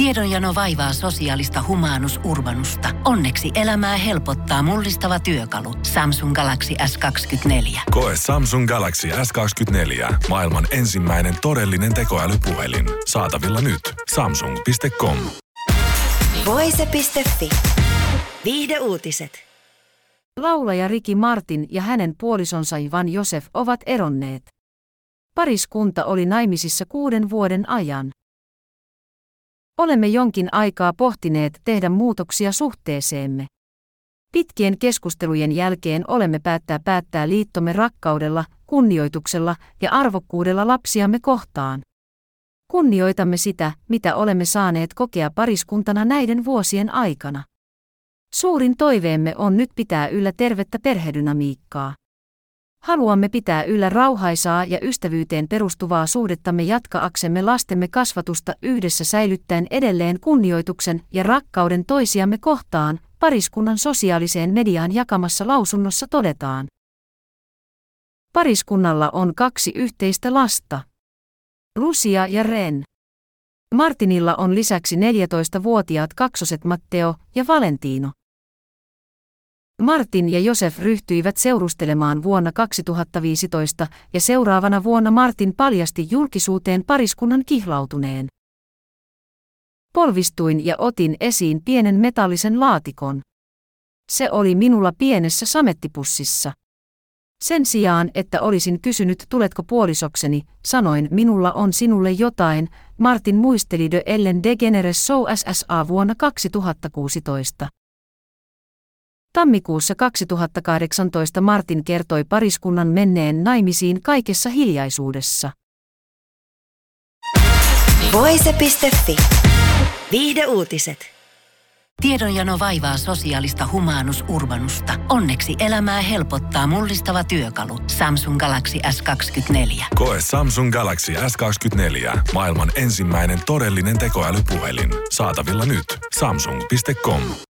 Tiedonjano vaivaa sosiaalista humanus urbanusta. Onneksi elämää helpottaa mullistava työkalu. Samsung Galaxy S24. Koe Samsung Galaxy S24. Maailman ensimmäinen todellinen tekoälypuhelin. Saatavilla nyt. Samsung.com. Voise.fi. Viihde uutiset. Laulaja Riki Martin ja hänen puolisonsa Ivan Josef ovat eronneet. Pariskunta oli naimisissa kuuden vuoden ajan. Olemme jonkin aikaa pohtineet tehdä muutoksia suhteeseemme. Pitkien keskustelujen jälkeen olemme päättää päättää liittomme rakkaudella, kunnioituksella ja arvokkuudella lapsiamme kohtaan. Kunnioitamme sitä, mitä olemme saaneet kokea pariskuntana näiden vuosien aikana. Suurin toiveemme on nyt pitää yllä tervettä perhedynamiikkaa. Haluamme pitää yllä rauhaisaa ja ystävyyteen perustuvaa suhdettamme jatkaaksemme lastemme kasvatusta yhdessä säilyttäen edelleen kunnioituksen ja rakkauden toisiamme kohtaan, pariskunnan sosiaaliseen mediaan jakamassa lausunnossa todetaan. Pariskunnalla on kaksi yhteistä lasta. Lucia ja Ren. Martinilla on lisäksi 14-vuotiaat kaksoset Matteo ja Valentino. Martin ja Josef ryhtyivät seurustelemaan vuonna 2015 ja seuraavana vuonna Martin paljasti julkisuuteen pariskunnan kihlautuneen. Polvistuin ja otin esiin pienen metallisen laatikon. Se oli minulla pienessä samettipussissa. Sen sijaan, että olisin kysynyt tuletko puolisokseni, sanoin minulla on sinulle jotain, Martin muisteli de Ellen DeGeneres Show SSA vuonna 2016. Tammikuussa 2018 Martin kertoi pariskunnan menneen naimisiin kaikessa hiljaisuudessa. Voise.fi. Viihde uutiset. Tiedonjano vaivaa sosiaalista humanus urbanusta. Onneksi elämää helpottaa mullistava työkalu. Samsung Galaxy S24. Koe Samsung Galaxy S24. Maailman ensimmäinen todellinen tekoälypuhelin. Saatavilla nyt. Samsung.com.